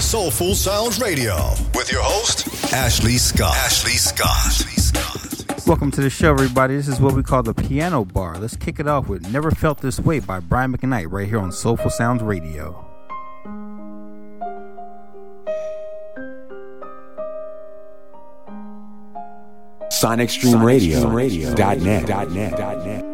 Soulful Sounds Radio with your host, Ashley Scott. Ashley Scott. Welcome to the show, everybody. This is what we call the piano bar. Let's kick it off with Never Felt This Way by Brian McKnight right here on Soulful Sounds Radio. SonicStreamRadio.net.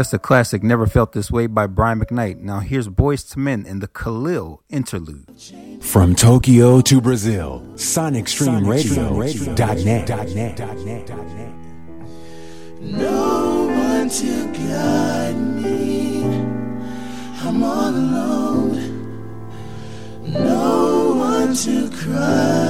That's the classic Never Felt This Way by Brian McKnight. Now here's Boyz II Men in the Khalil interlude. From Tokyo to Brazil, SonicStreamRadio.net. No one to guide me. I'm all alone. No one to cry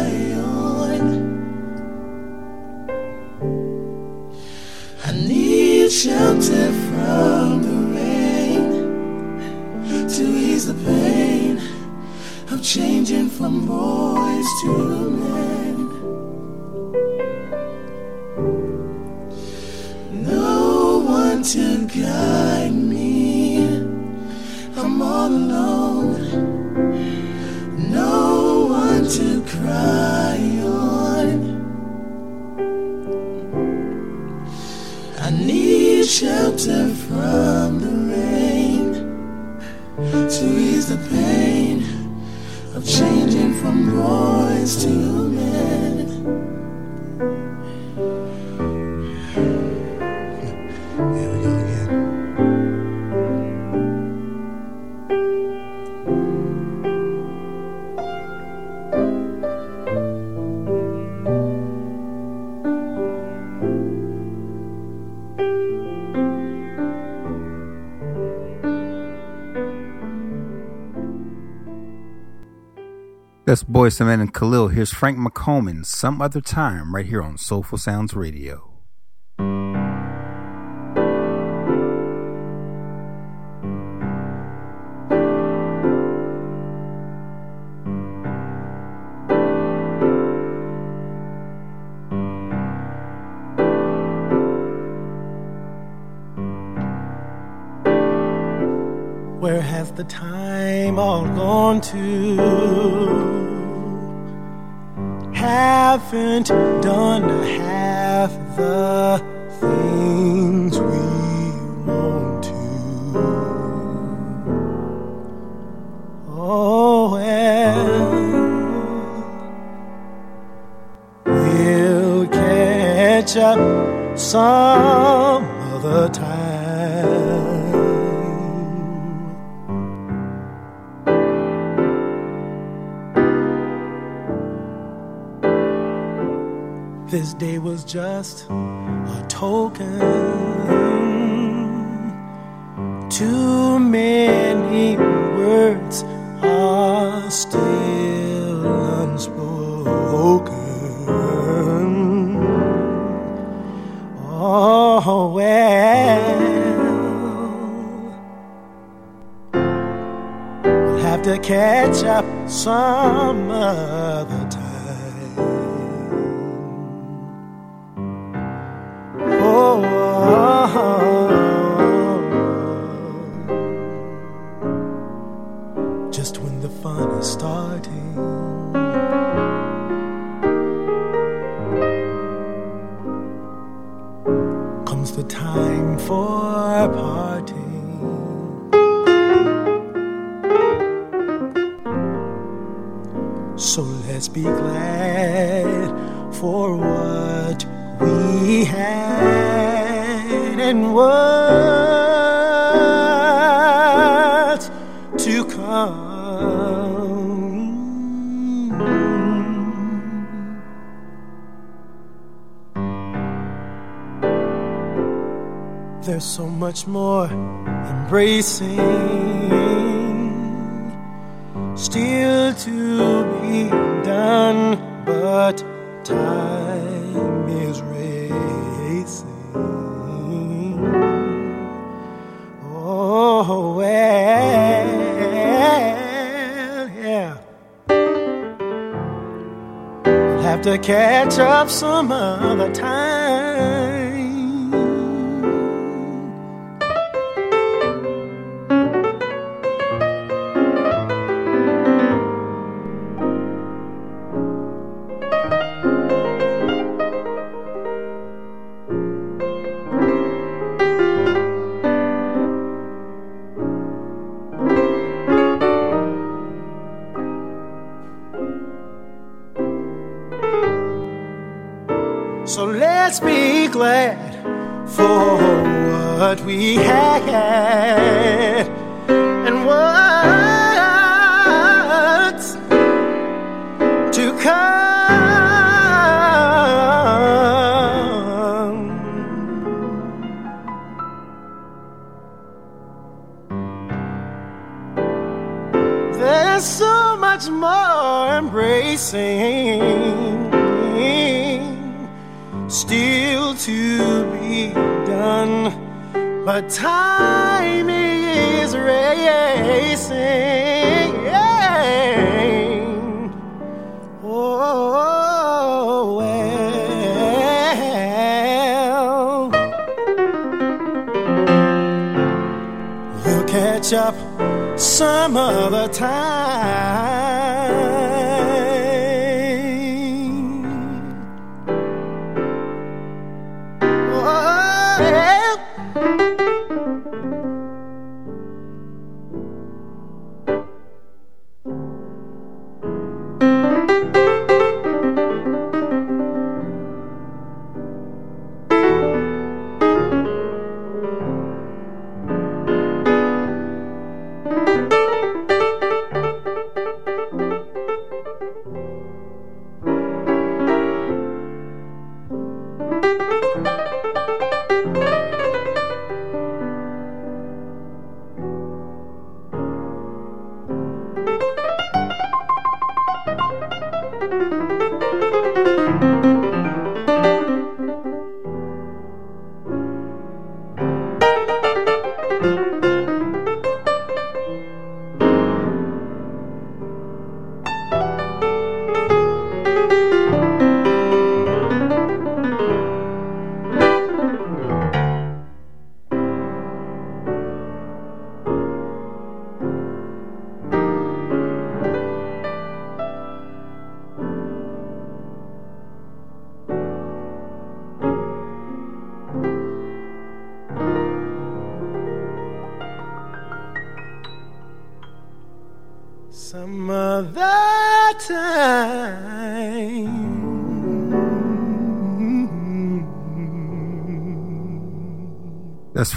II Men and Khalil. Here's Frank McComan, Some Other Time, right here on Soulful Sounds Radio. Where has the time all gone to? Haven't done half the things we want to. Oh, well, we'll catch up some day was just a token. Too many words are still unspoken. Oh, well. We'll have to catch up some other more embracing still to be done, but time is racing. Oh, well, yeah. We'll have to catch up some other time. So much more embracing still to be done, but time is racing. Oh, well, we'll catch up some other time.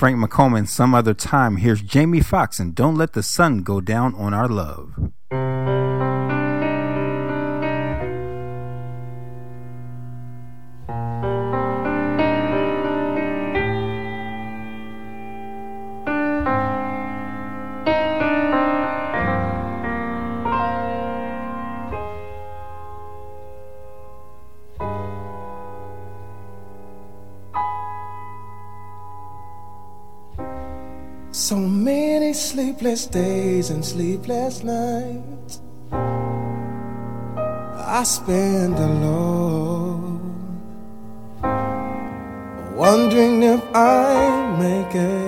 Frank McColeman. Some other time. Here's Jamie Foxx and Don't Let the Sun Go Down on Our Love. Sleepless days and sleepless nights. I spend alone, wondering if I make it,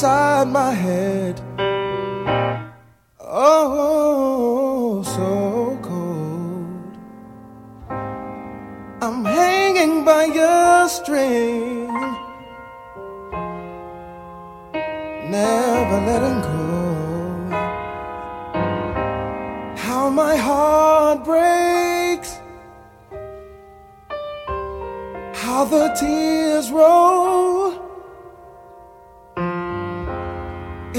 inside my head, oh, so cold. I'm hanging by a string, never letting go. How my heart breaks, how the tears roll.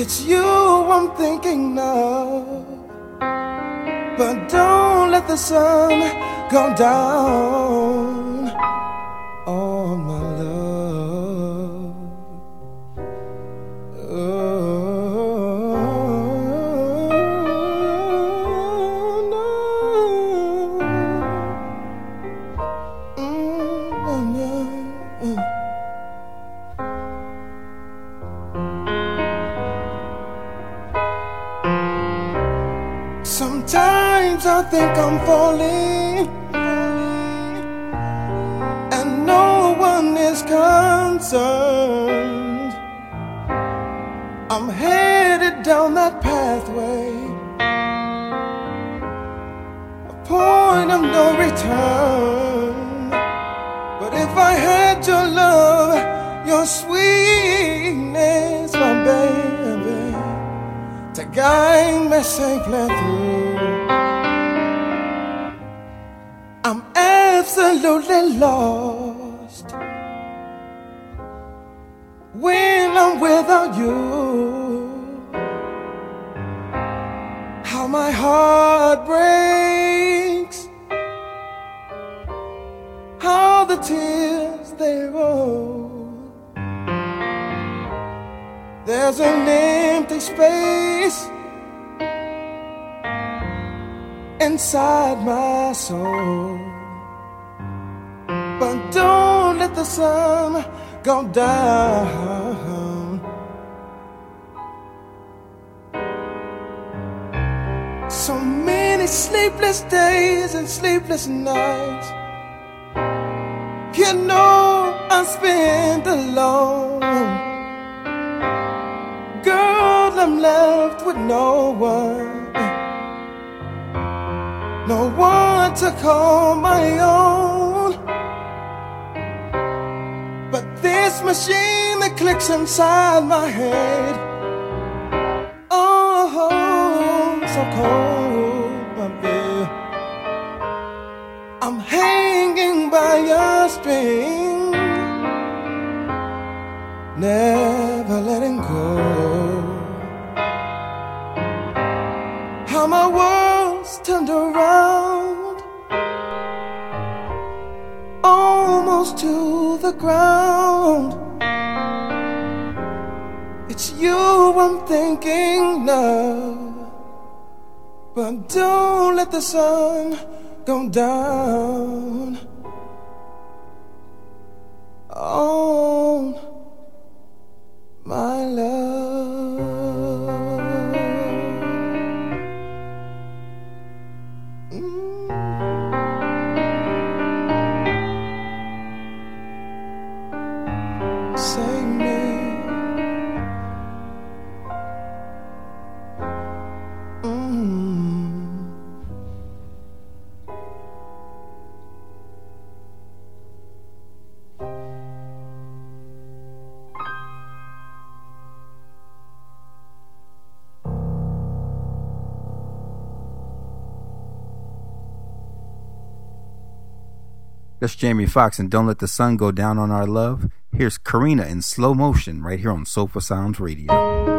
It's you I'm thinking of. But don't let the sun go down think I'm falling, and no one is concerned. I'm headed down that pathway, a point of no return. But if I had your love, your sweetness, my baby, to guide me safely through, absolutely lost when I'm without you. How my heart breaks, how the tears they roll. There's an empty space inside my soul. The sun go down. So many sleepless days and sleepless nights. You know I spent alone. Girl, I'm left with no one. No one to call my own. This machine that clicks inside my head. Oh, so cold, my babe. I'm hanging by a string, never letting go. How my world's turned around, almost to ground. It's you I'm thinking of. But don't let the sun go down on my love. That's Jamie Foxx and Don't Let the Sun Go Down on Our Love. Here's Karina in slow motion right here on Soulful Sounds Radio.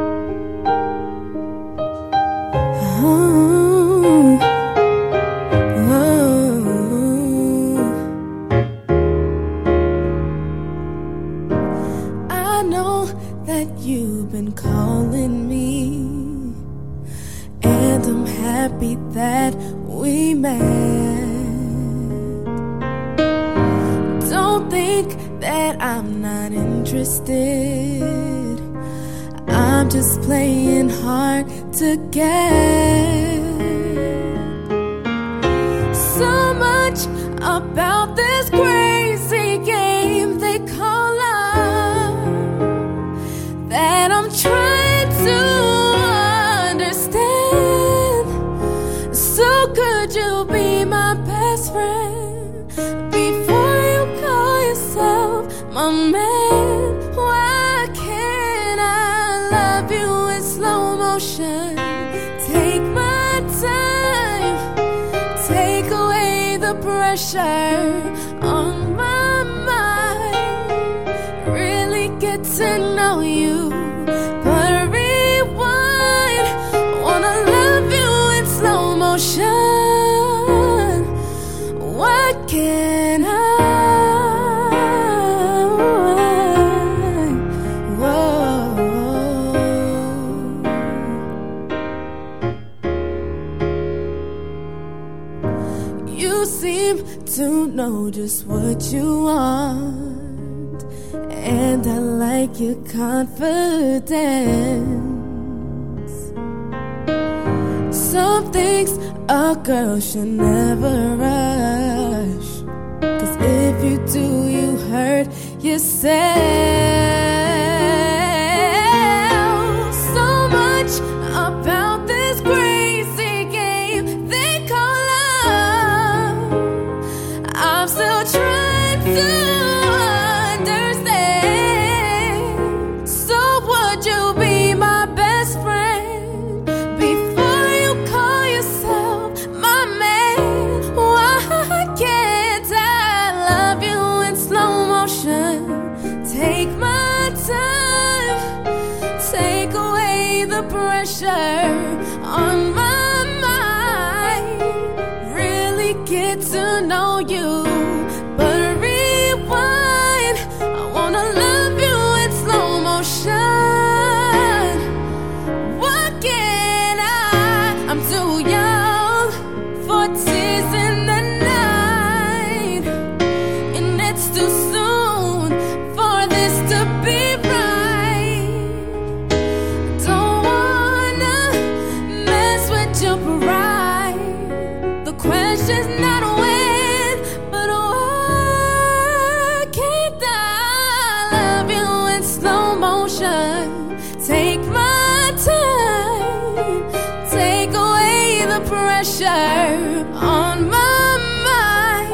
pressure on my mind.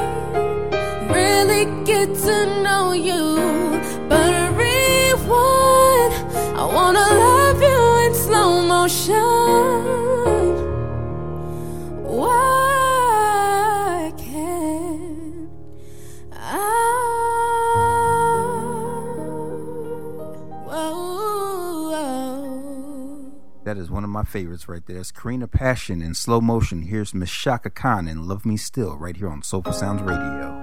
Really get to know you, but rewind. I wanna love you in slow motion. is one of my favorites right there. It's Karina Pasian in slow motion. Here's Miss Chaka Khan and Love Me Still right here on Soulful Sounds Radio.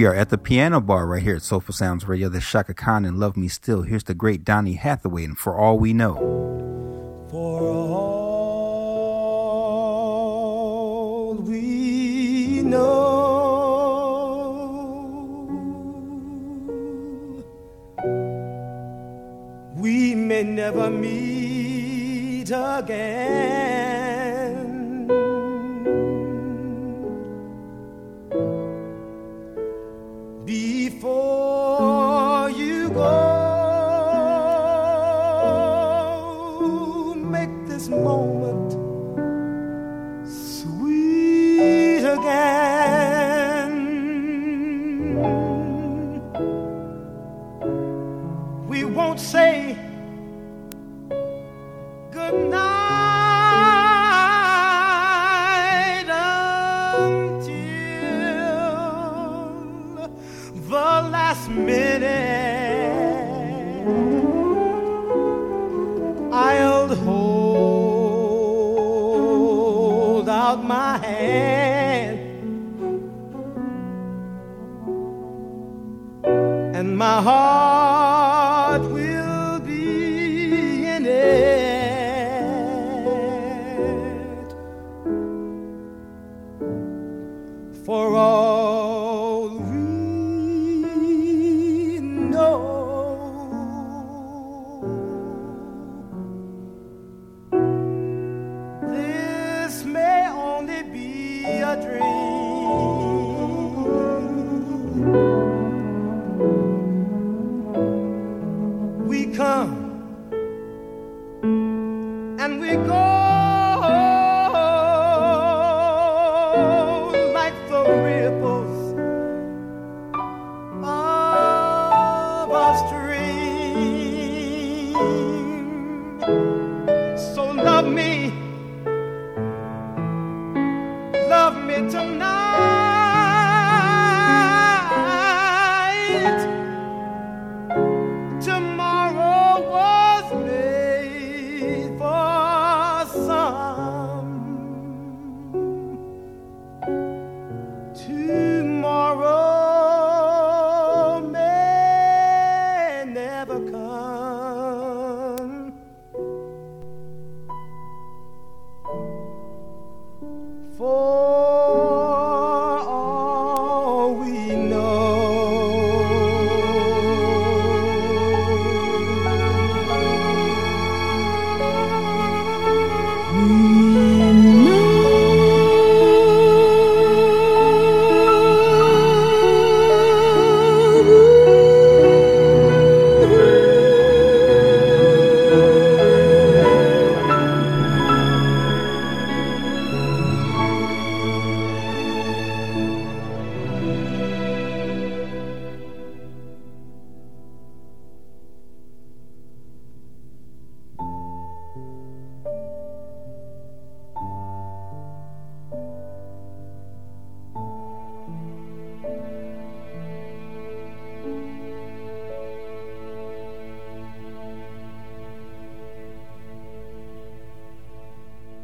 We are at the piano bar right here at Soulful Sounds Radio. The Chaka Khan and Love Me Still. Here's the great Donny Hathaway and For All We Know.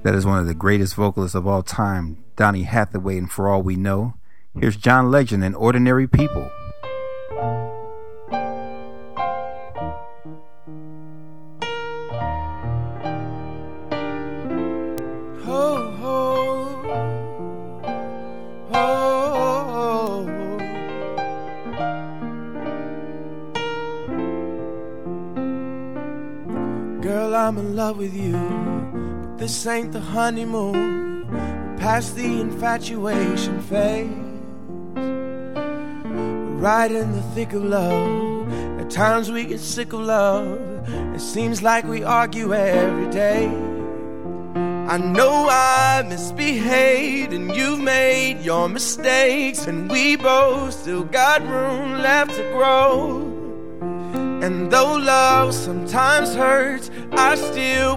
That is one of the greatest vocalists of all time, Donny Hathaway, and For All We Know. Here's John Legend and Ordinary People. Ain't the honeymoon. Past the infatuation phase. Right in the thick of love. At times we get sick of love. It seems like we argue every day. I know I misbehaved and you've made your mistakes, and we both still got room left to grow. And though love sometimes hurts, I still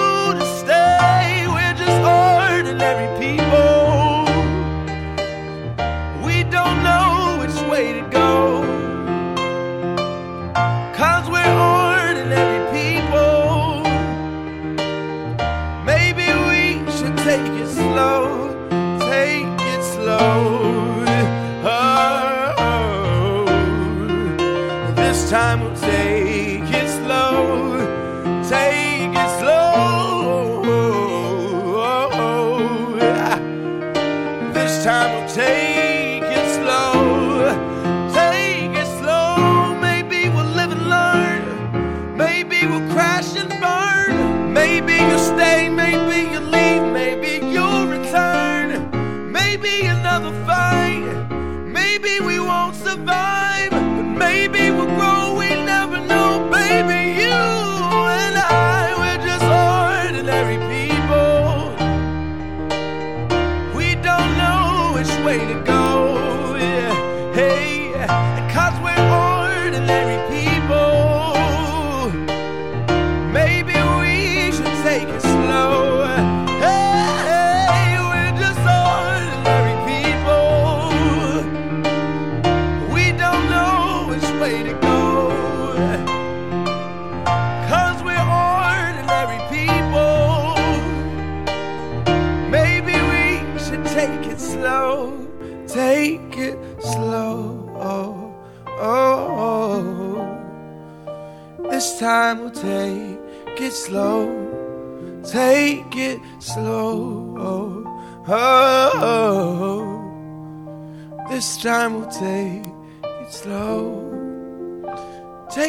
stay. We're just ordinary people. We don't know which way to go. Time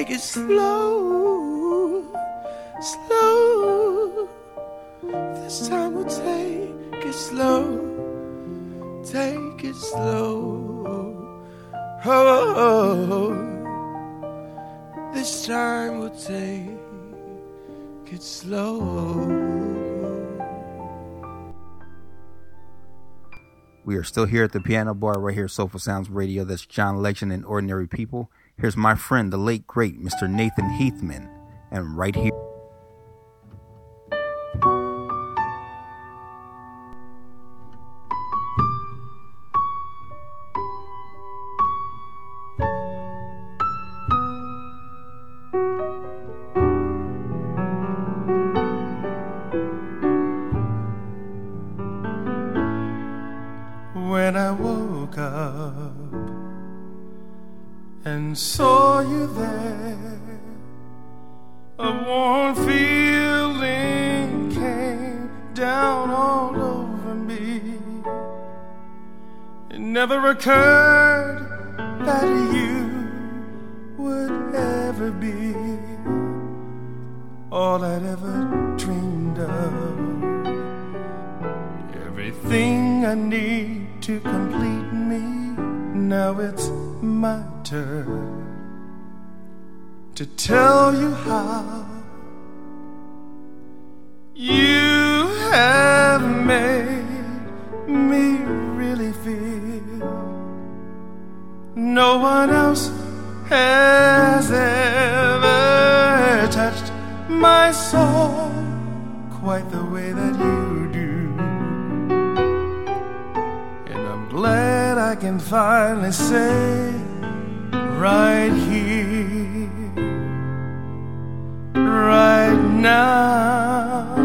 Take it slow. Slow. This time we'll take it slow. Take it slow. Oh, this time we'll take it slow. We are still here at the piano bar right here, Soulful Sounds Radio. That's John Legend and Ordinary People. Here's my friend, the late great Mr. Nathan Heathman, and right here. Saw you there, a warm feeling came down all over me. It never occurred that you would ever be all I'd ever dreamed of. Everything I need to complete me. Now it's my to tell you how you have made me really feel. No one else has ever touched my soul quite the way that you do. And I'm glad I can finally say, right here, right now,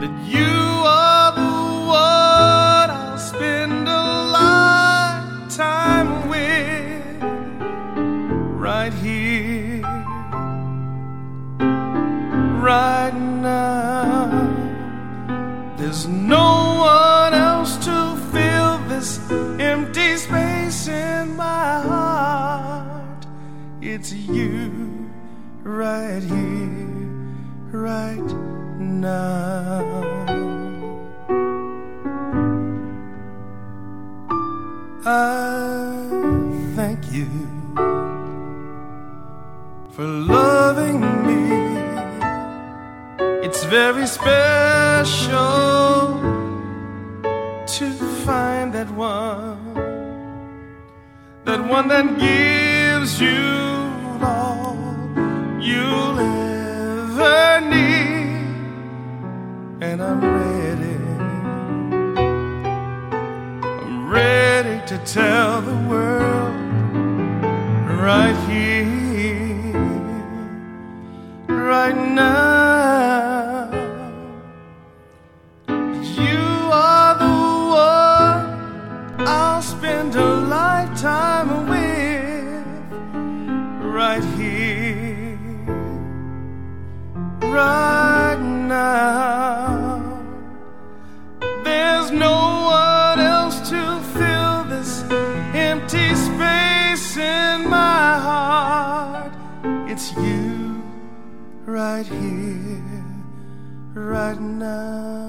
that You are the one I'll spend a lifetime with right here, right now. There's no one else to fill this It's you right here, right now. I thank you for loving me. It's very special to find that one, that one that gives you I'm ready, I'm ready to tell the world right here, right now. Right now.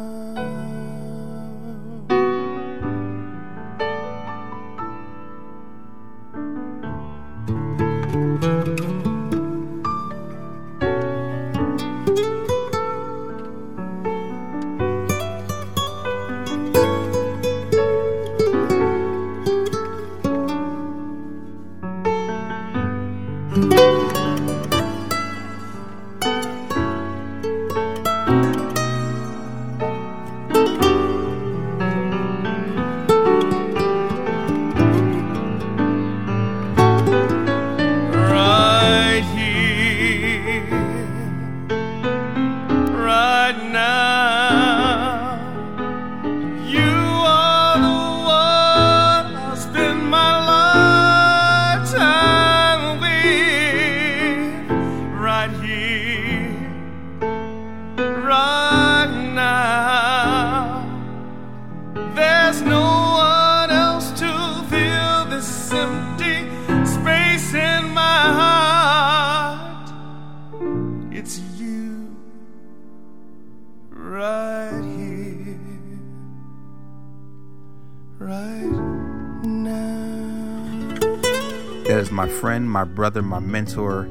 My brother, my mentor,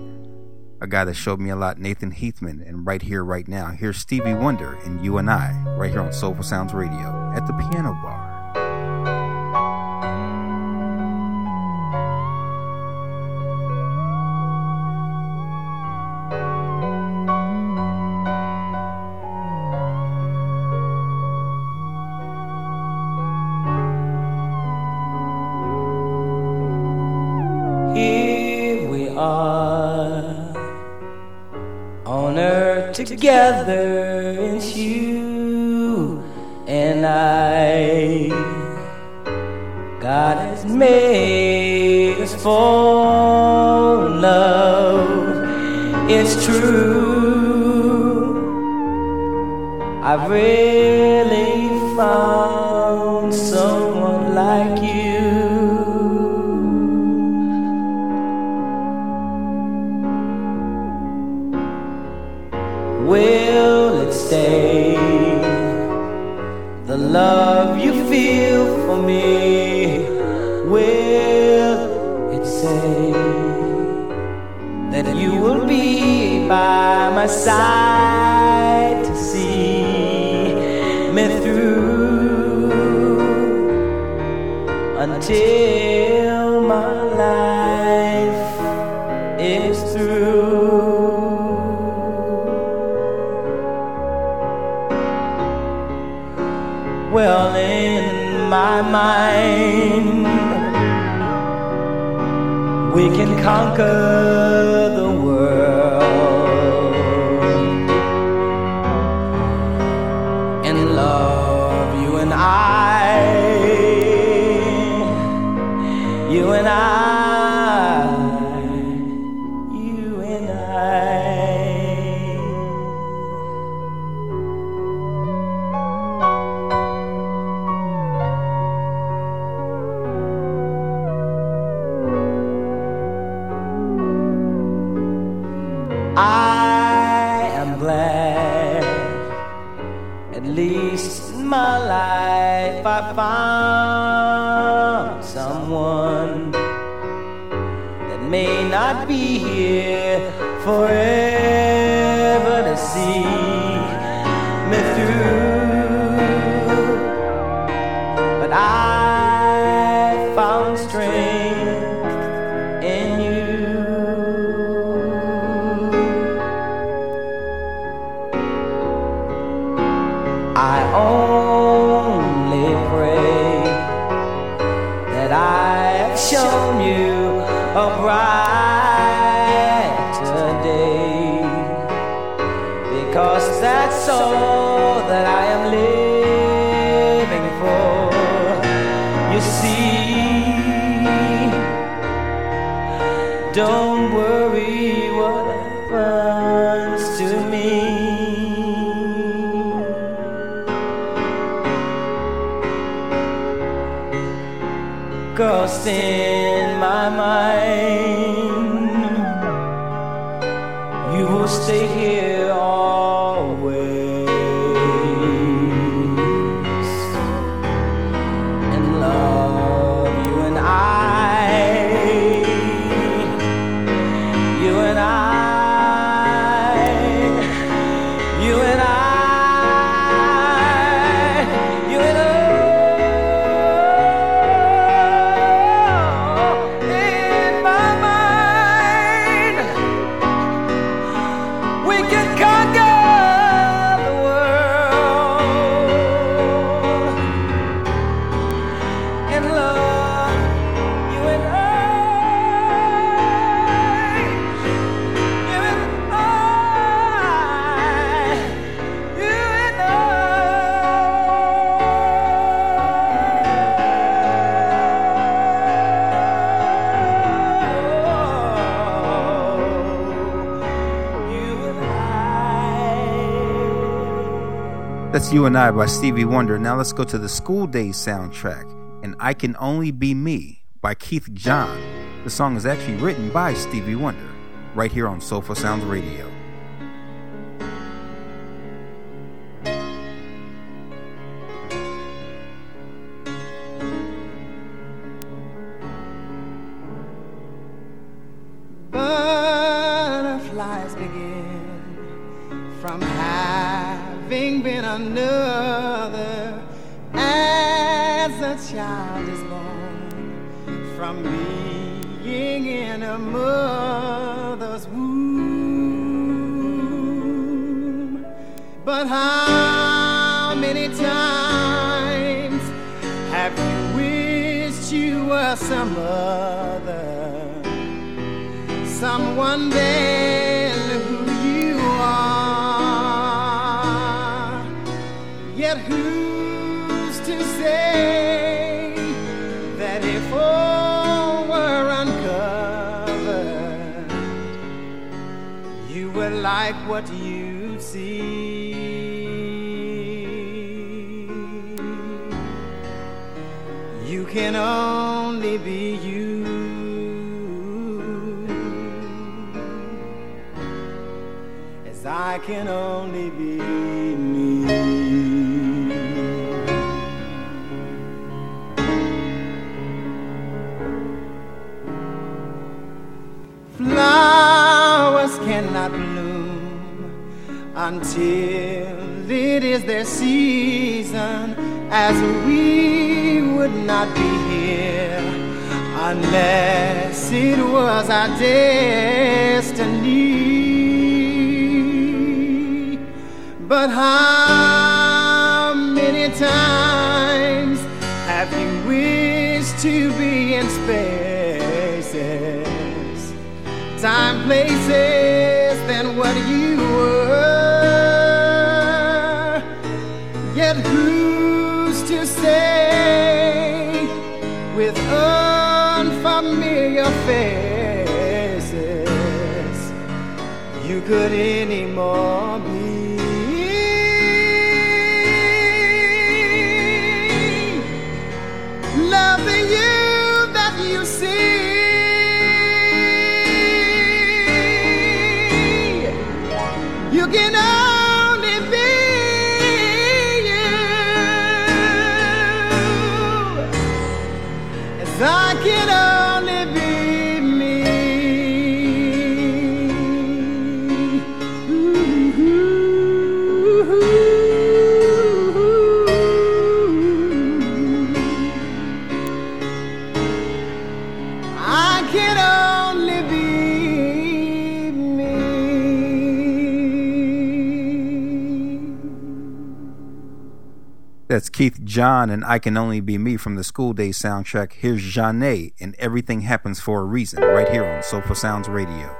a guy that showed me a lot, Nathan Heathman. And right here, right now, here's Stevie Wonder and You and I, right here on Soulful Sounds Radio at the piano bar. Together. My side to see me through until my life is through? Well, in my mind, we can conquer not be here forever You and I by Stevie Wonder. Now let's go to the School Daze soundtrack and I Can Only Be Me by Keith John. The song is actually written by Stevie Wonder, right here on Soulful Sounds Radio. butterflies begin from having been another as a child is born from being in a mother's womb. But how many times have you wished you were some other? someone then like what you see? You can only be you. as I can only be until it is their season, as we would not be here unless it was our destiny. But how many times have you wished to be in spaces, time, places faces. You could anymore John and I Can Only Be Me from the School Day soundtrack. Here's Jeanne and Everything Happens for a Reason right here on Soulful Sounds Radio.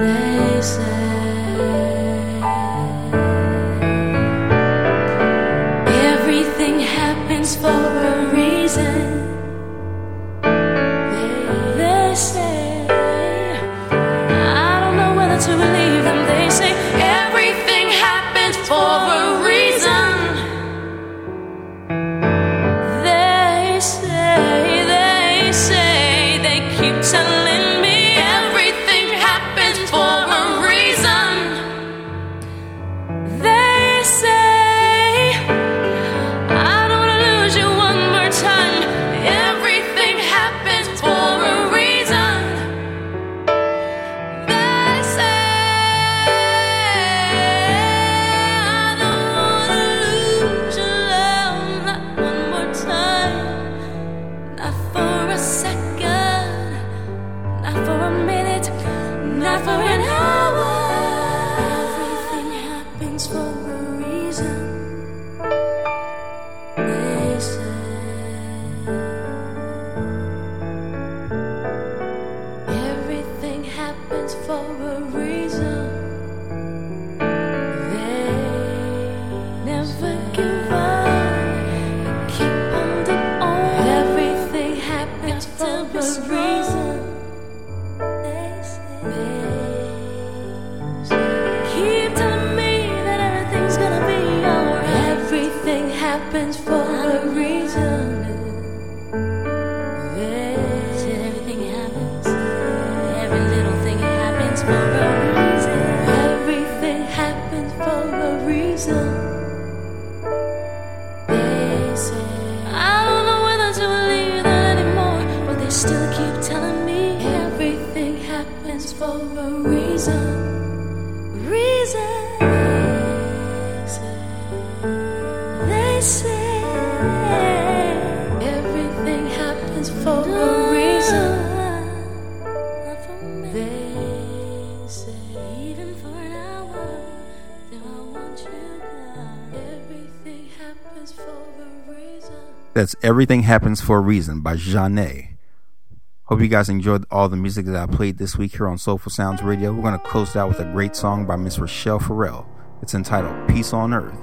they say Everything Happens for a Reason by Janet. Hope you guys enjoyed all the music that I played this week here on Soulful Sounds Radio. We're going to close out with a great song by Miss Rachelle Ferrell. It's entitled Peace on Earth.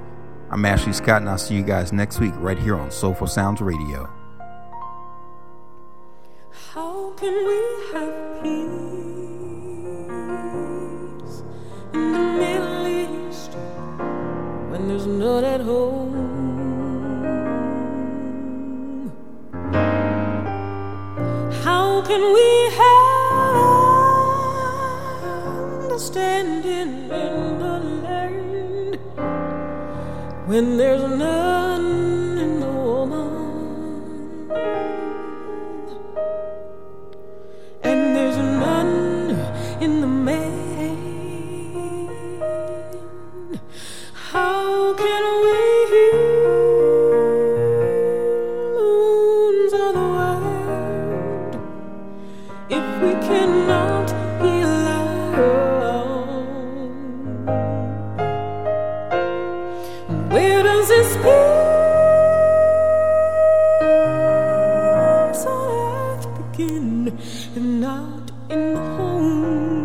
I'm Ashley Scott, and I'll see you guys next week right here on Soulful Sounds Radio. again, and not in the home.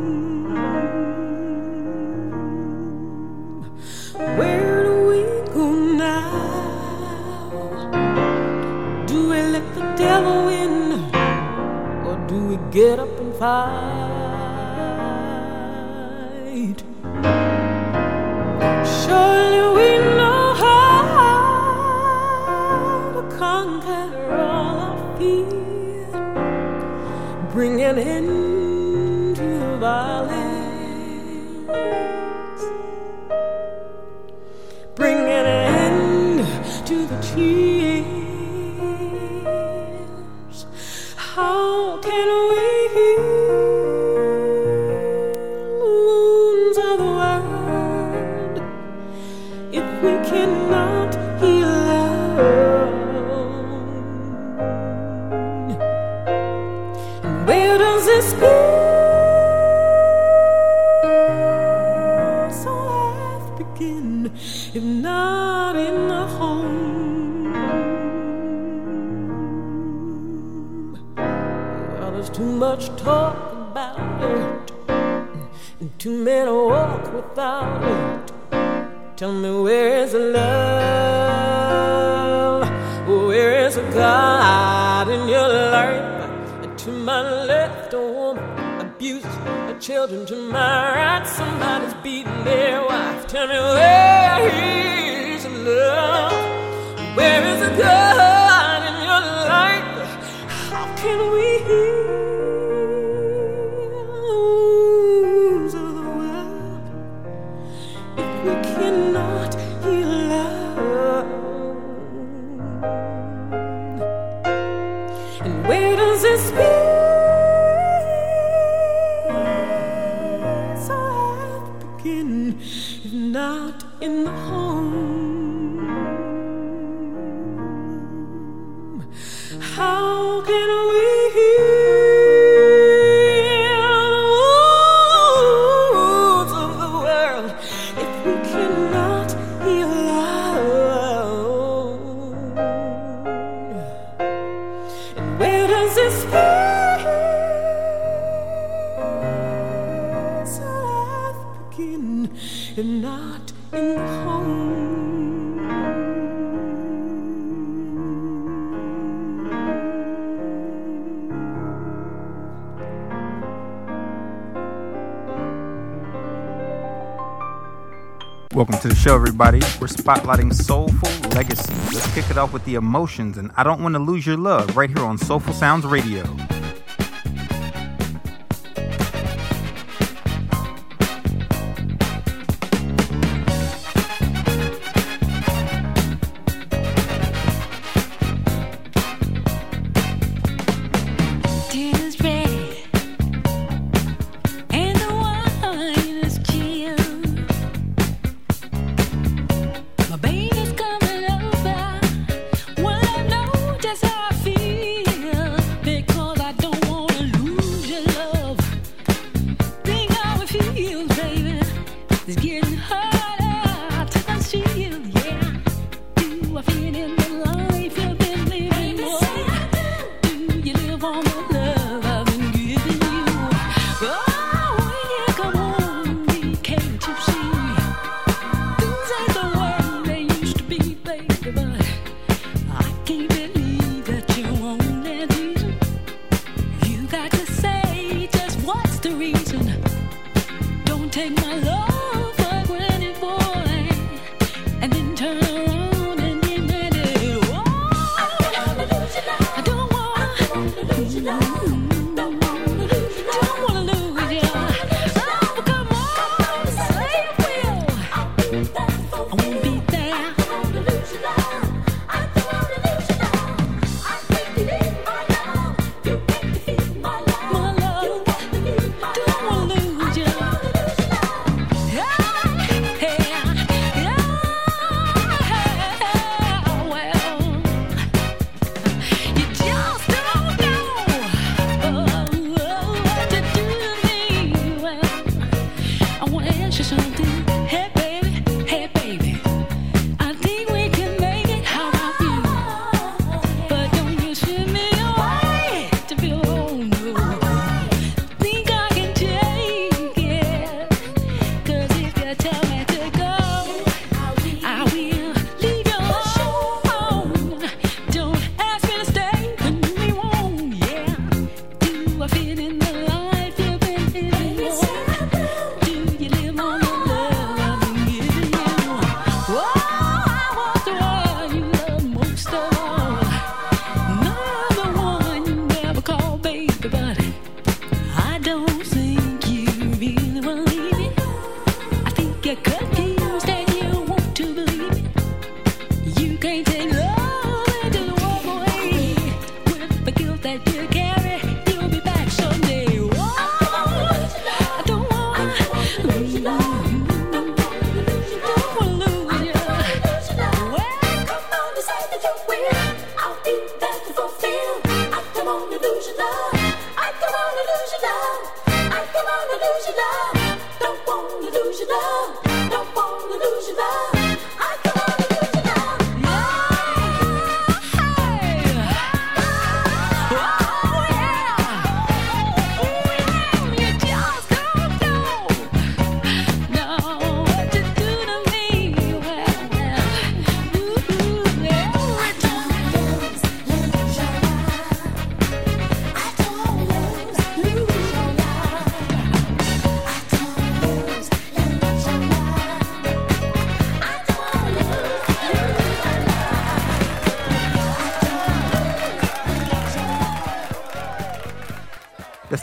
Hello, everybody. We're spotlighting Soulful Legacy. Let's kick it off with the emotions and I Don't Want to Lose Your Love right here on Soulful Sounds Radio. I'm feeling.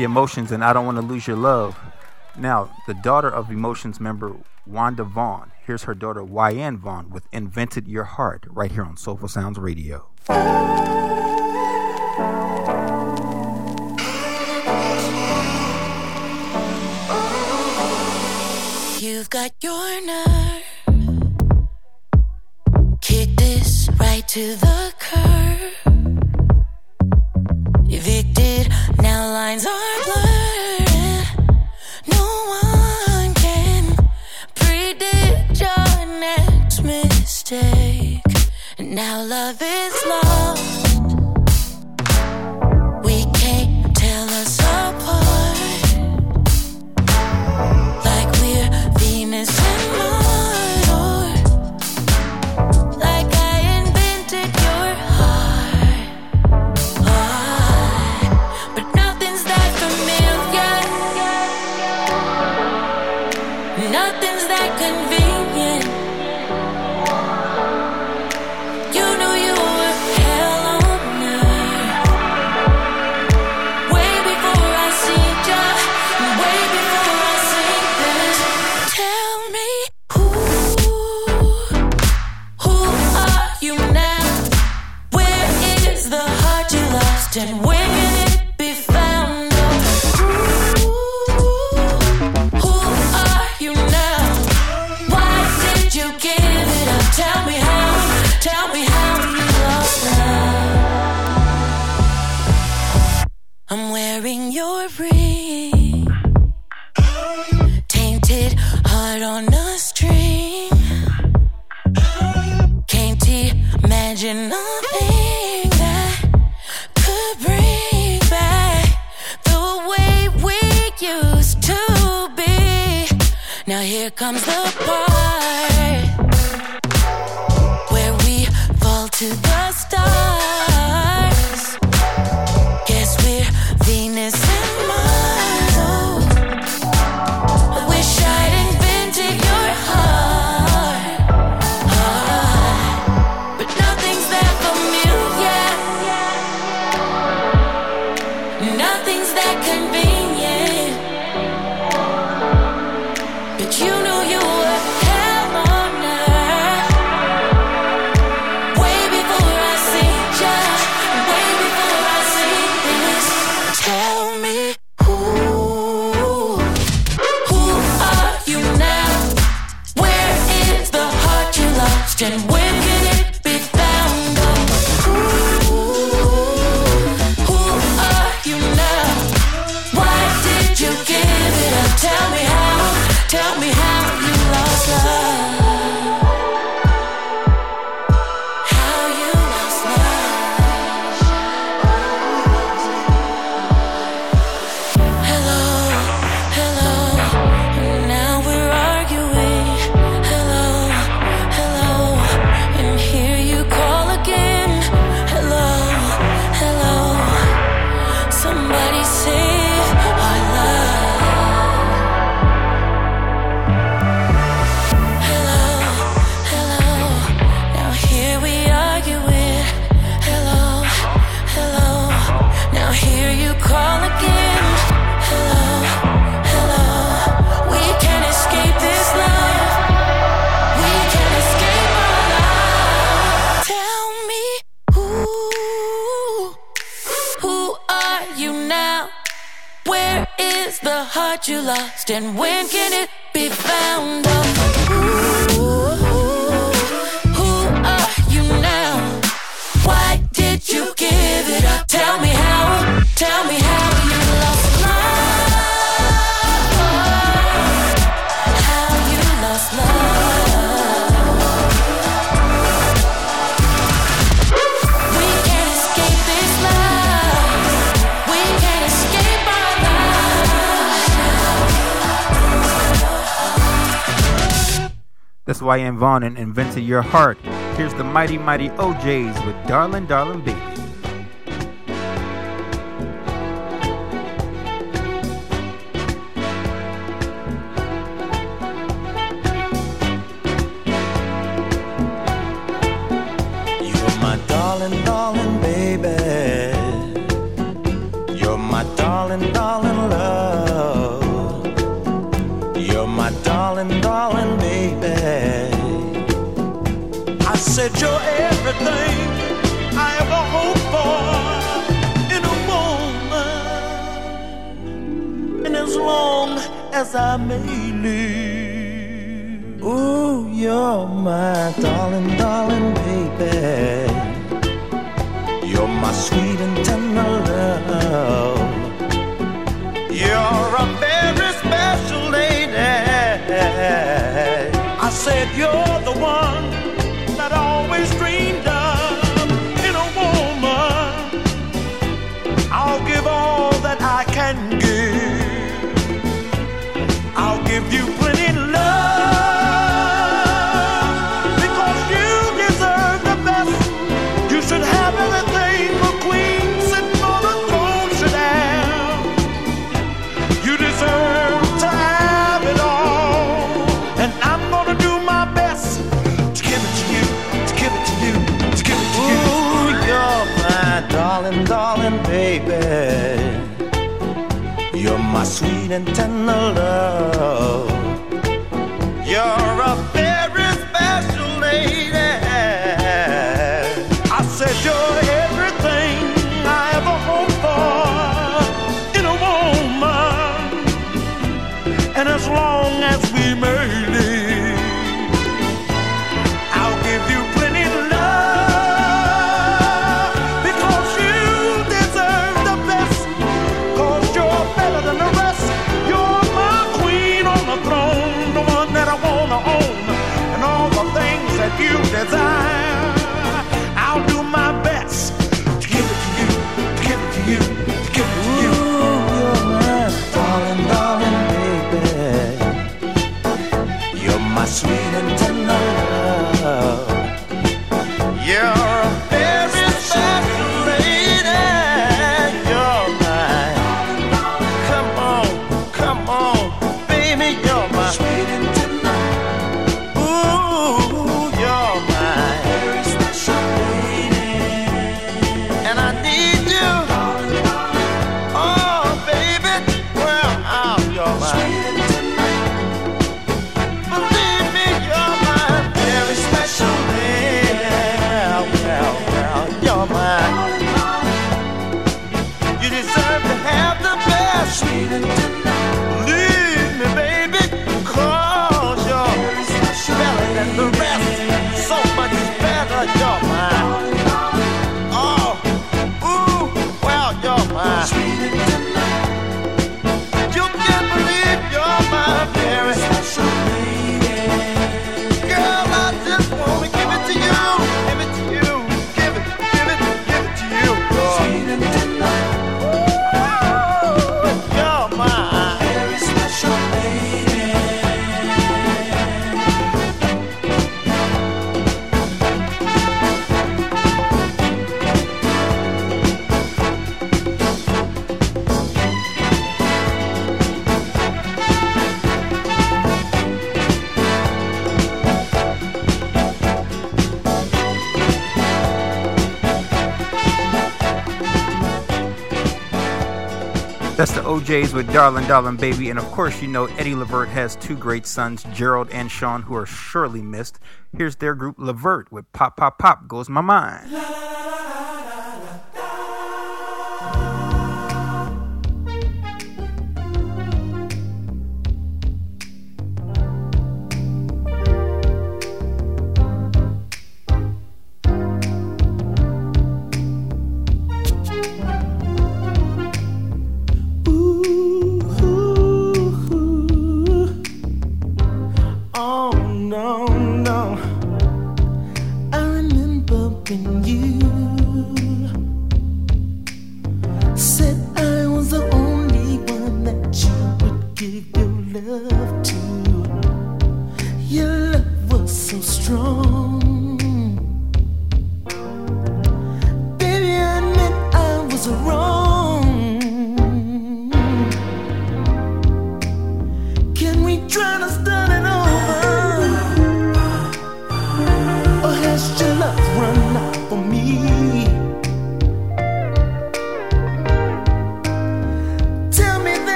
the emotions and I don't want to lose your love. Now, the daughter of Emotions member Wanda Vaughn. Here's her daughter Yann Vaughn with Invented Your Heart right here on Soulful Sounds Radio. You've got your. Now love is love. I am Vaughn and invented your heart. Here's the mighty, mighty O'Jays with Darlin' Darlin' Baby. sa 美丽。Ooh, you're my darling, darling baby. You're my sweet and tender love. You're a very special lady. I said you're the one that I always dreamed of in a woman. I'll give all that I can. and tender love. O'Jays with Darlin' Darlin' Baby, and of course, you know Eddie Levert has two great sons, Gerald and Sean, who are surely missed. Here's their group, Levert, with Pop Pop Pop Goes My Mind.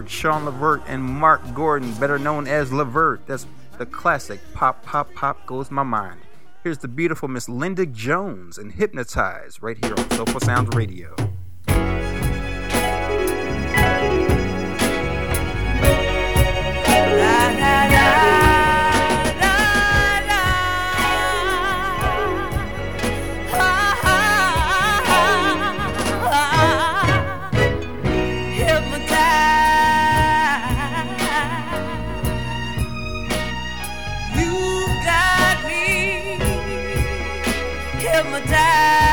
Levert, Sean Levert, and Mark Gordon, better known as Levert. That's the classic Pop, Pop, Pop Goes My Mind. Here's the beautiful Miss Linda Jones and Hypnotize right here on Soulful Sounds Radio. hypnotized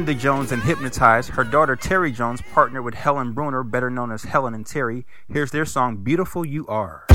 Linda Jones and Hypnotized, her daughter Terry Jones partnered with Helen Bruner, better known as Helen and Terry. Here's their song Beautiful You Are.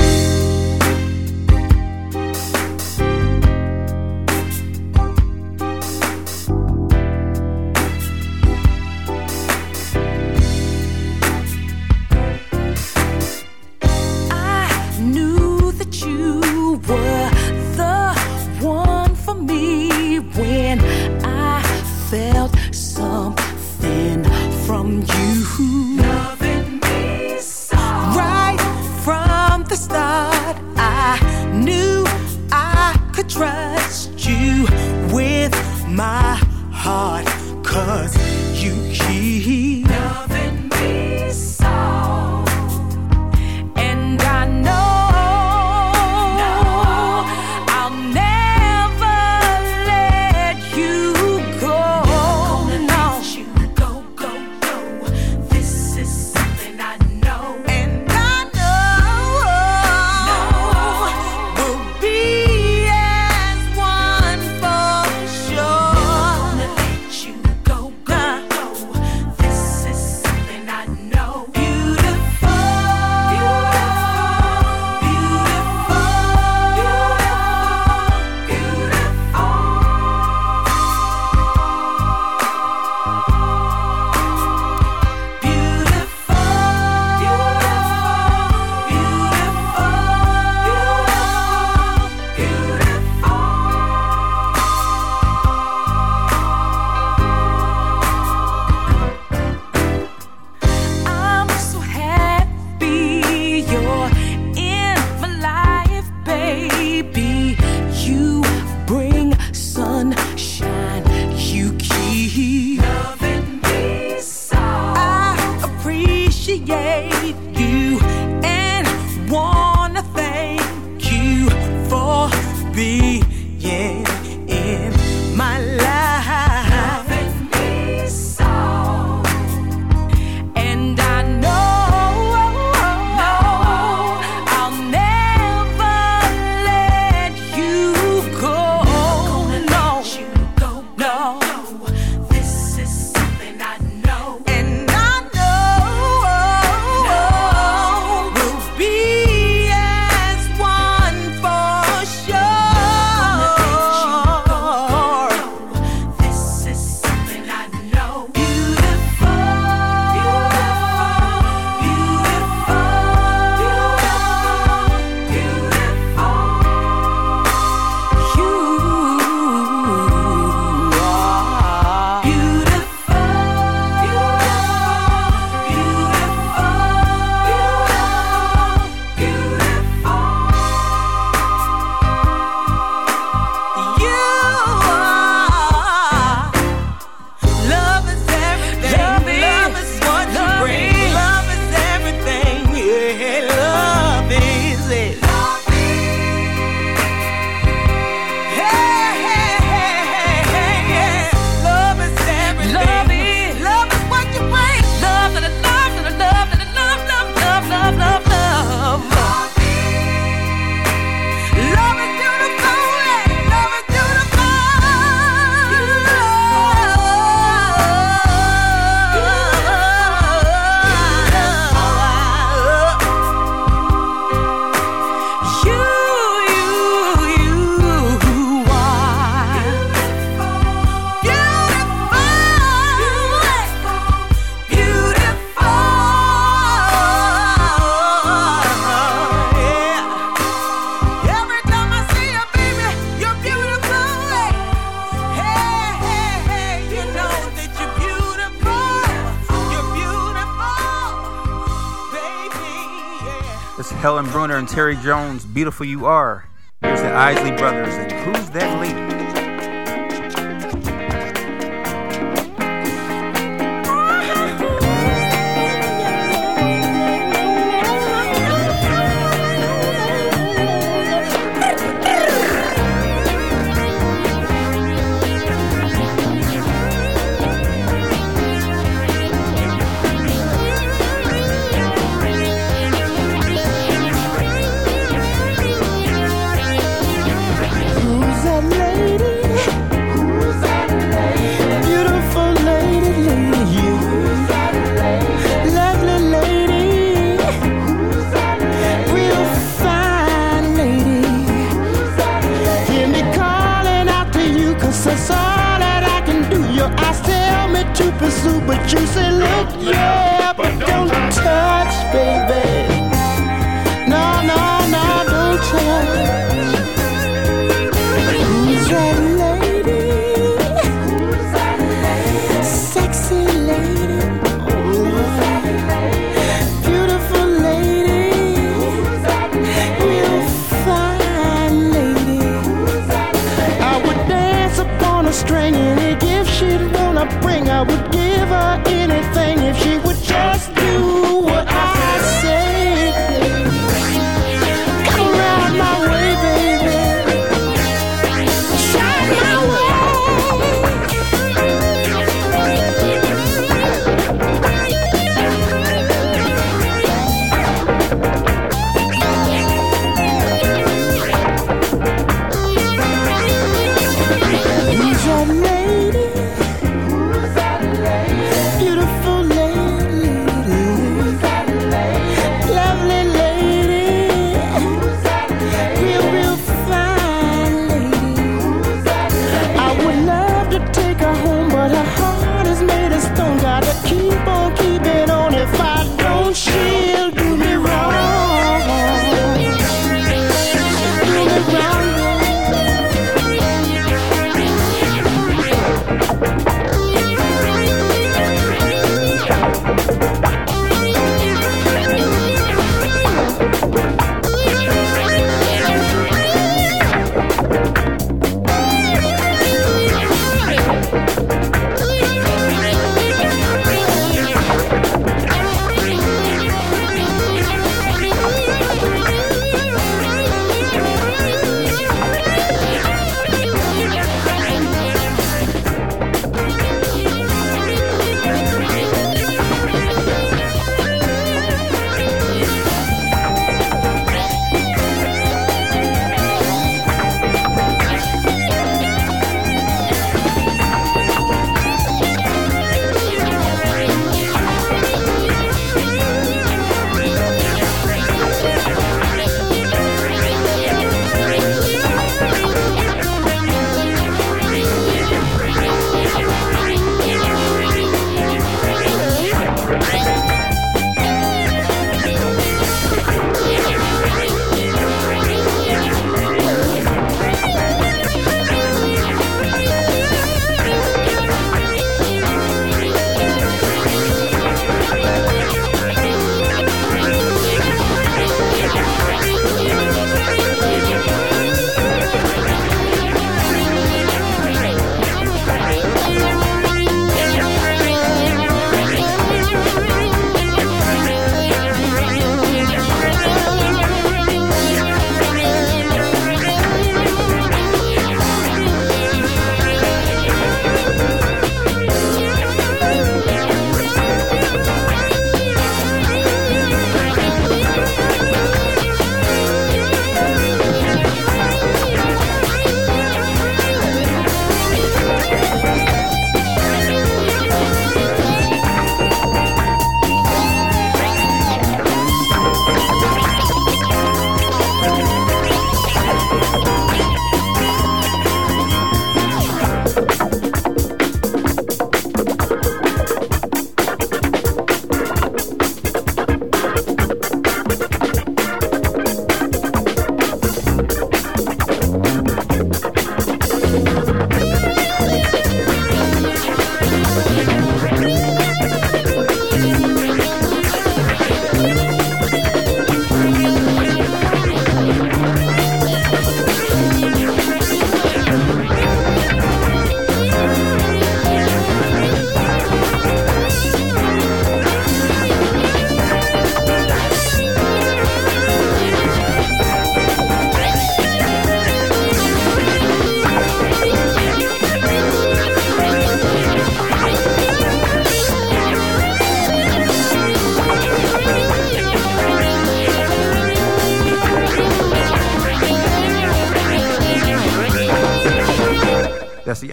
and Terry Jones, Beautiful You Are. Here's the Isley Brothers.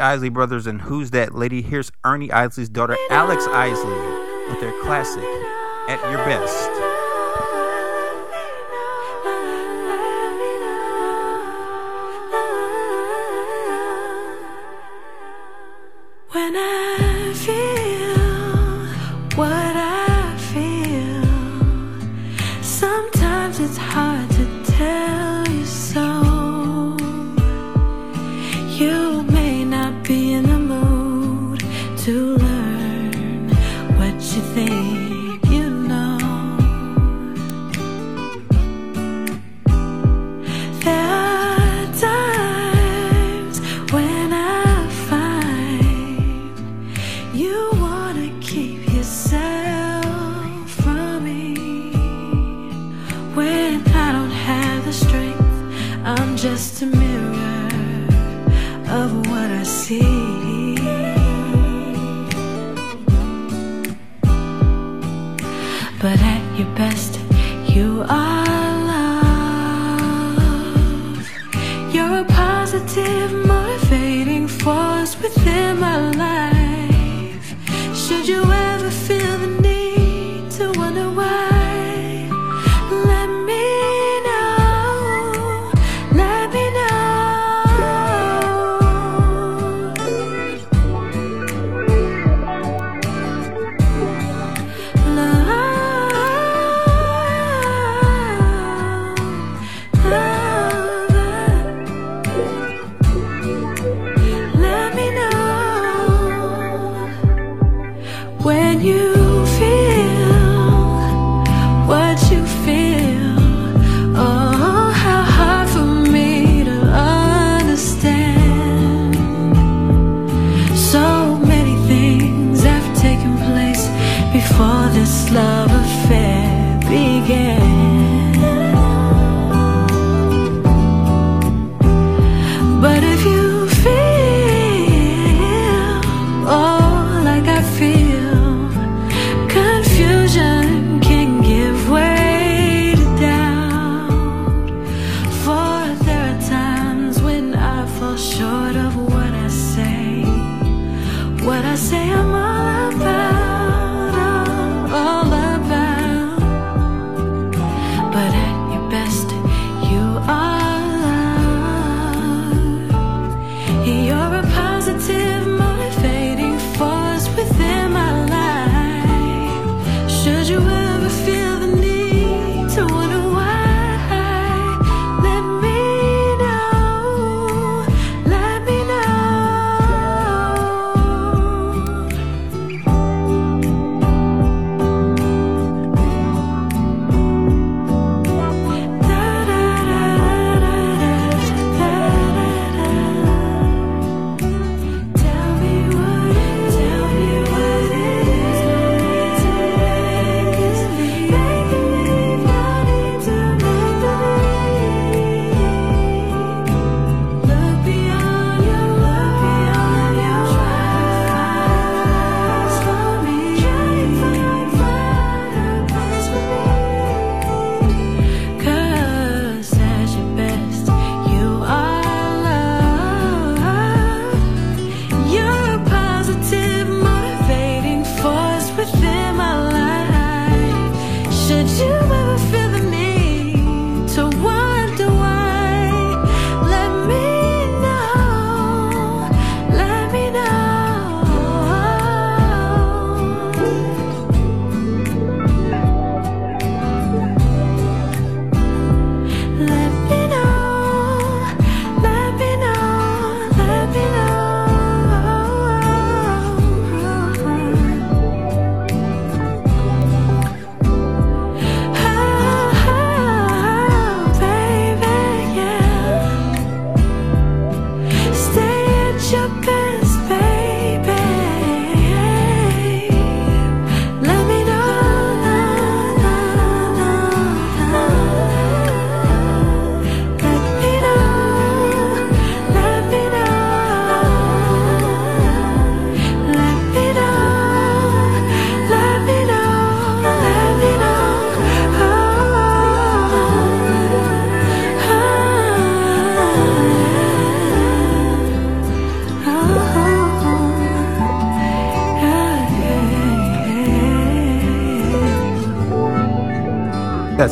Isley Brothers and Who's That Lady? Here's Ernie Isley's daughter, Alex Isley, with their classic, At Your Best.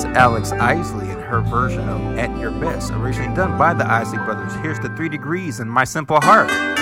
Alex Isley and her version of At Your Best, originally done by the Isley Brothers. Here's the three degrees and My Simple Heart.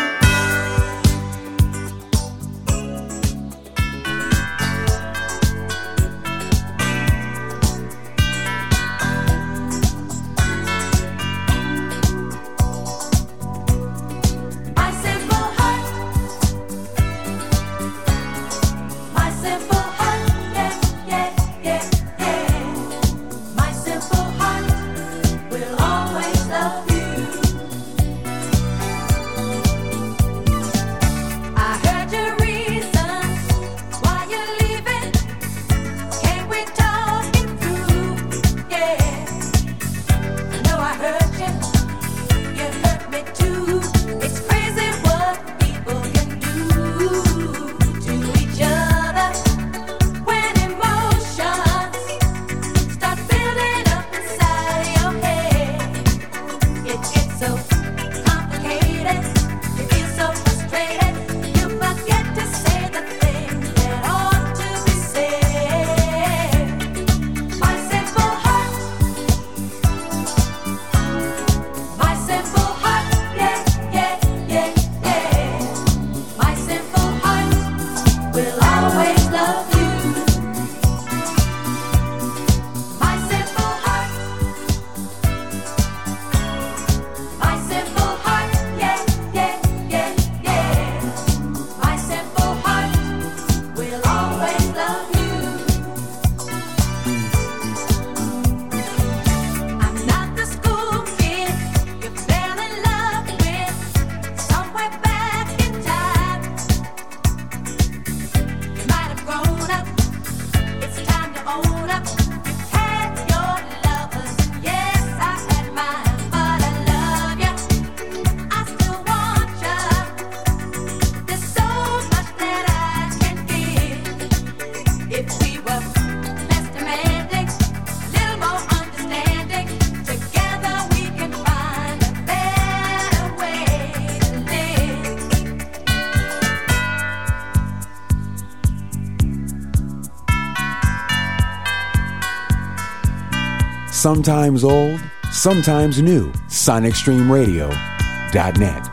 sometimes old, sometimes new, sonicstreamradio.net.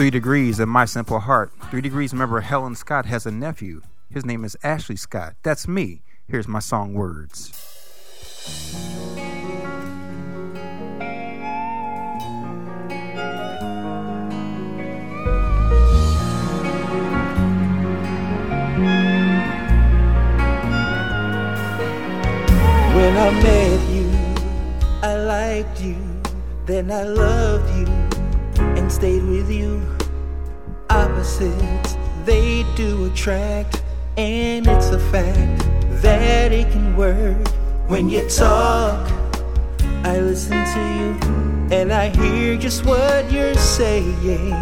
Three Degrees in My Simple Heart. Three Degrees, remember, Helen Scott has a nephew. His name is Ashley Scott. That's me. Here's my song, Words. When I met you, I liked you, then I loved you stayed with you. Opposites, they do attract, and it's a fact that it can work. When you talk, I listen to you, and I hear just what you're saying.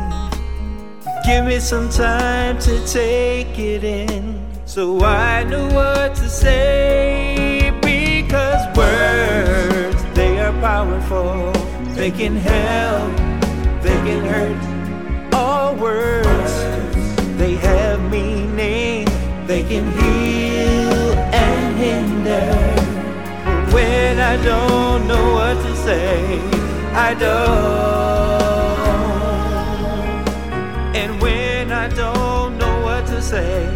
Give me some time to take it in, so I know what to say. Because words, they are powerful, they can help hurt. All words, they have meaning, they can heal and hinder. When I don't know what to say, I don't. And when I don't know what to say,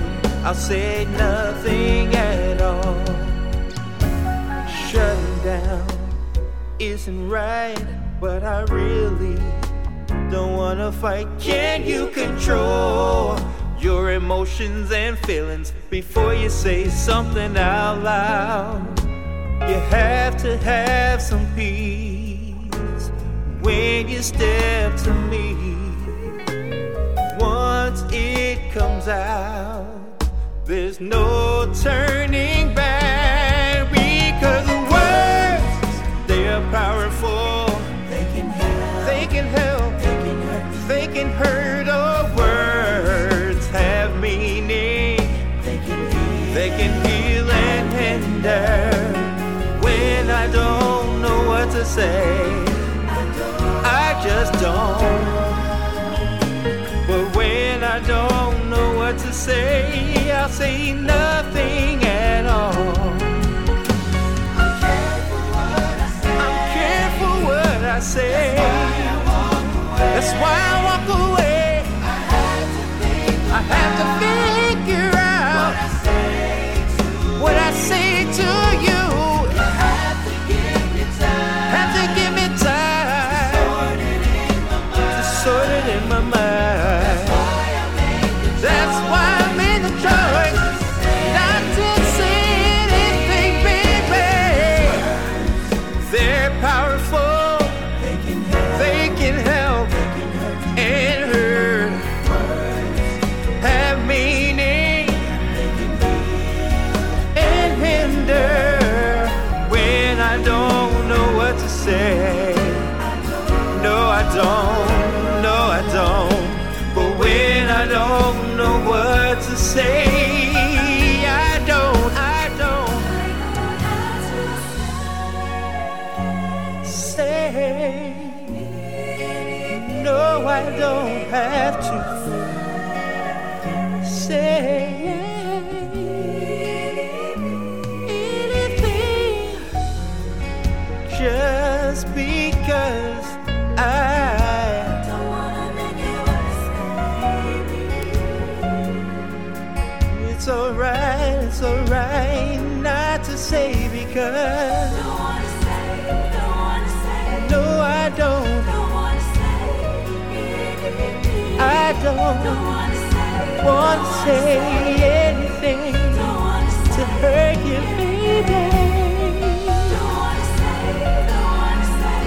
I'll say nothing at all. Shutting down isn't right, but I really don't wanna fight. Can you control your emotions and feelings before you say something out loud? You have to have some peace when you step to me. Once it comes out, there's no turning back say, I just don't. But when I don't know what to say, I'll say nothing at all. I'm careful what I say. That's why I walk away. I have to figure have to Don't want to say anything to hurt you, baby.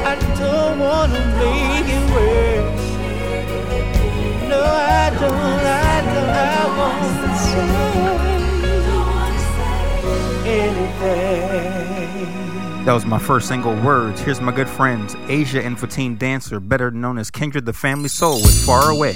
I don't want to make it worse. No, I don't, I don't, I say anything. That was my first single, Words. Here's my good friends, Aja and Fatin Dantzler, better known as Kindred the Family Soul, with Far Away.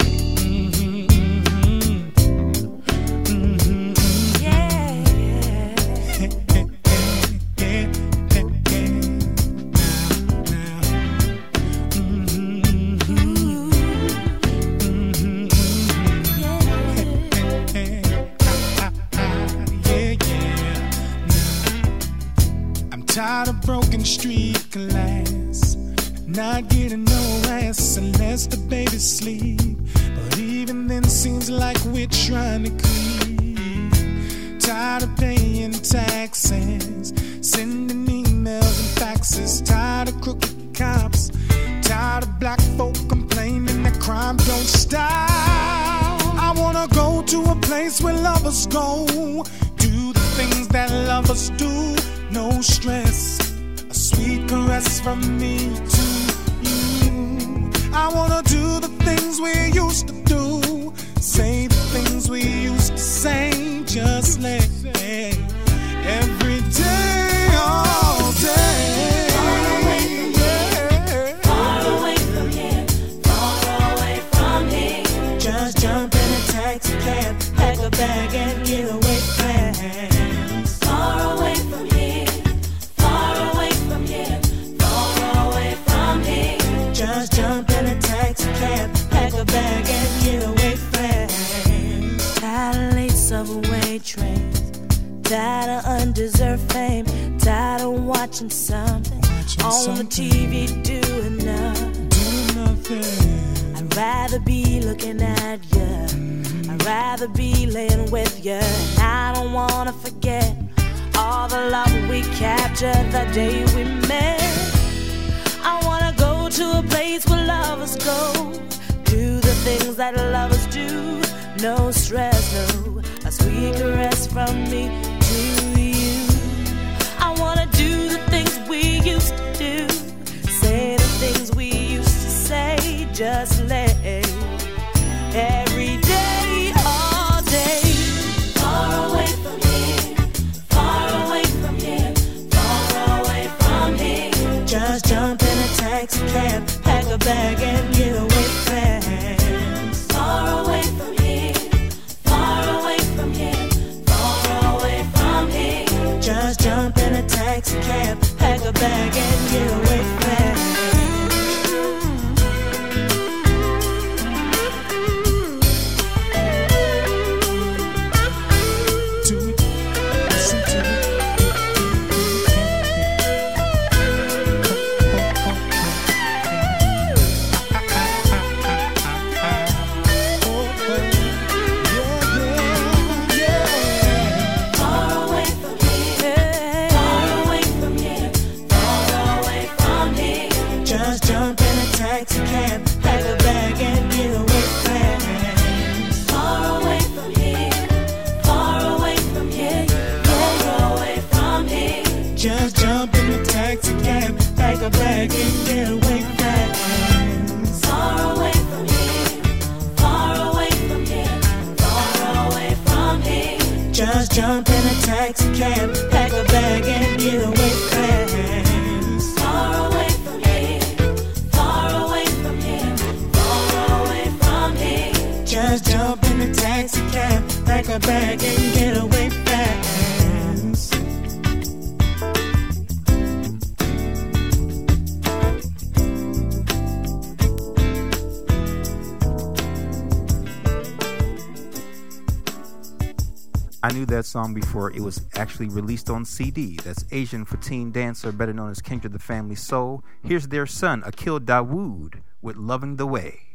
that song before it was actually released on CD. That's Asian for Teen Dancer, better known as Kindred the Family Soul. Here's their son, Akil Dawood, with Loving the Way.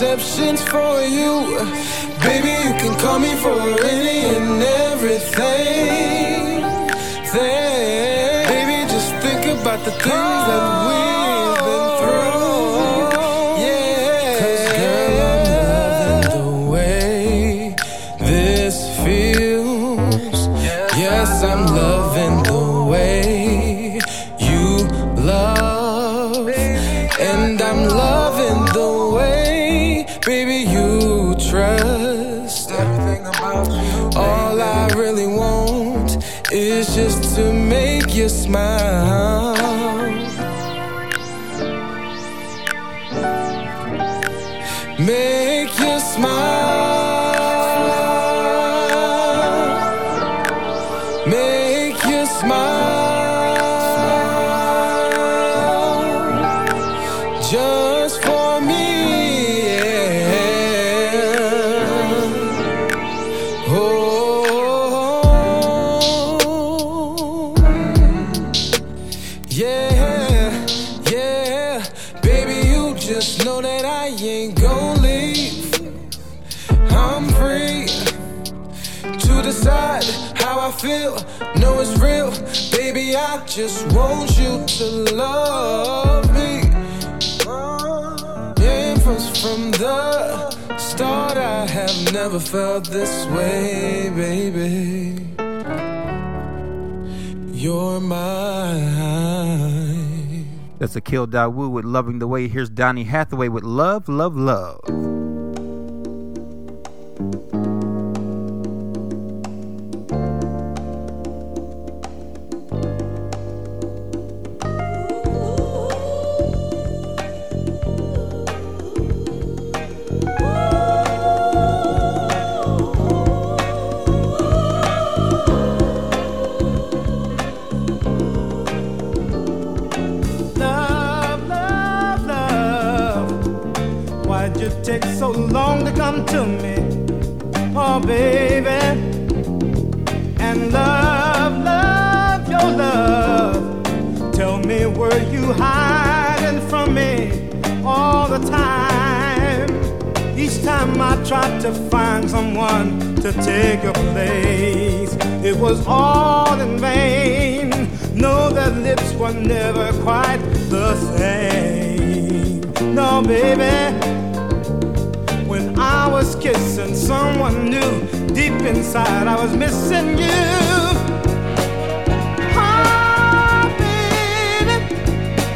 exceptions for you. Baby, you can call me for any and everything. Baby, just think about the things that we. Decide how I feel. Know it's real. Baby, I just want you to love me. Yeah, from, the start, I have never felt this way, baby. You're mine. That's a Akil Dawood with Loving the Way. Here's Donny Hathaway with Love, Love. Love, inside I was missing you. Oh, baby,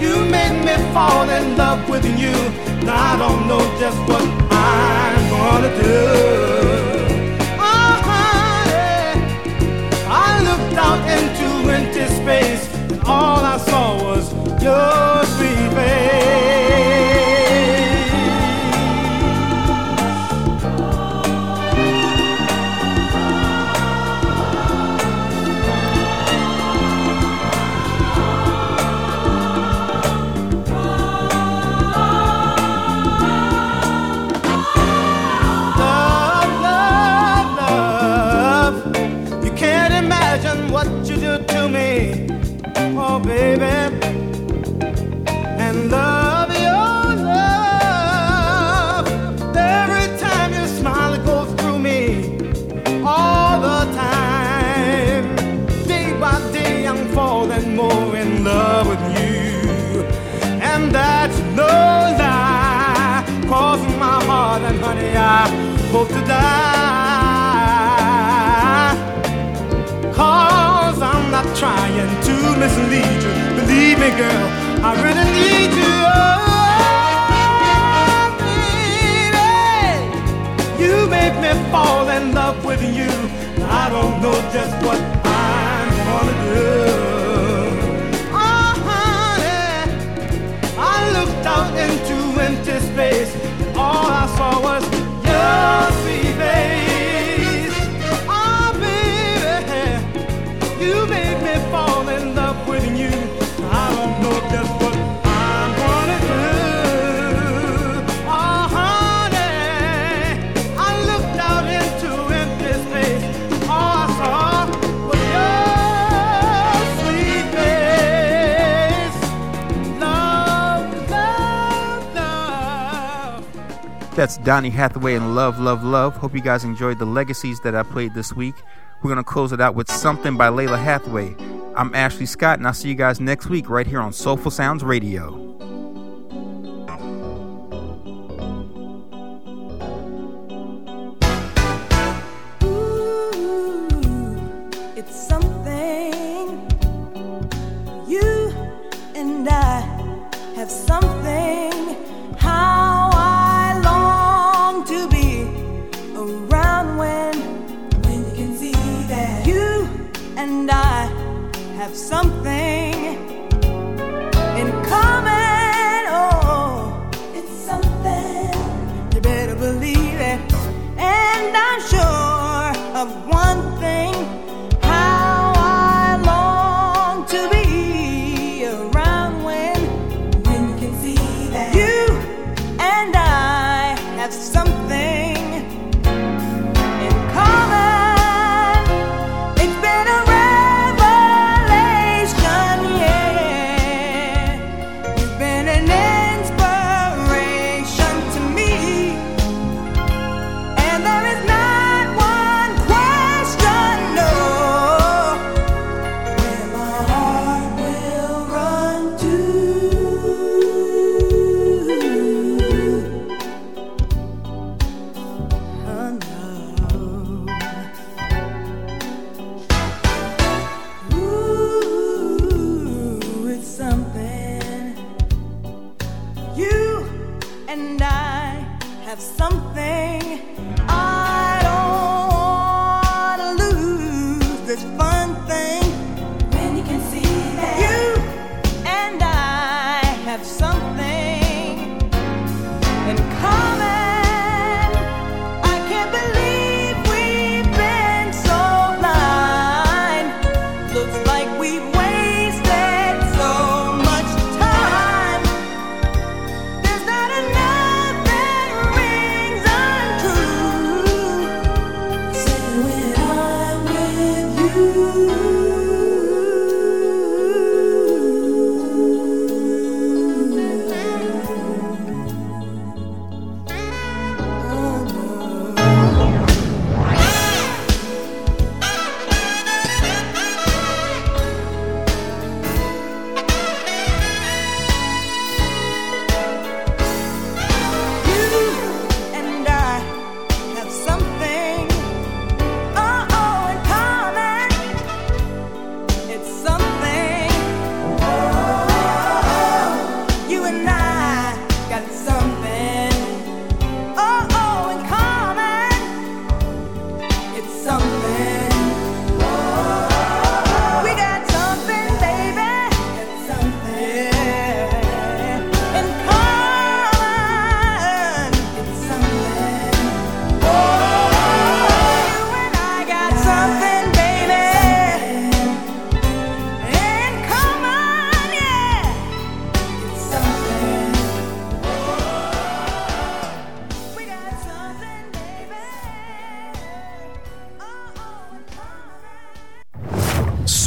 you made me fall in love with you. Now I don't know just what I'm gonna do. Oh, honey, I looked out into empty space, and all I saw was your me, girl, I really need you. Oh, baby. You make me fall in love with you. I don't know just what That's Donny Hathaway and Love, Love, Love. Hope you guys enjoyed the legacies that I played this week. We're going to close it out with Something by Lalah Hathaway. I'm Ashley Scott, and I'll see you guys next week right here on Soulful Sounds Radio.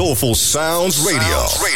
Soulful Sounds Radio. Radio.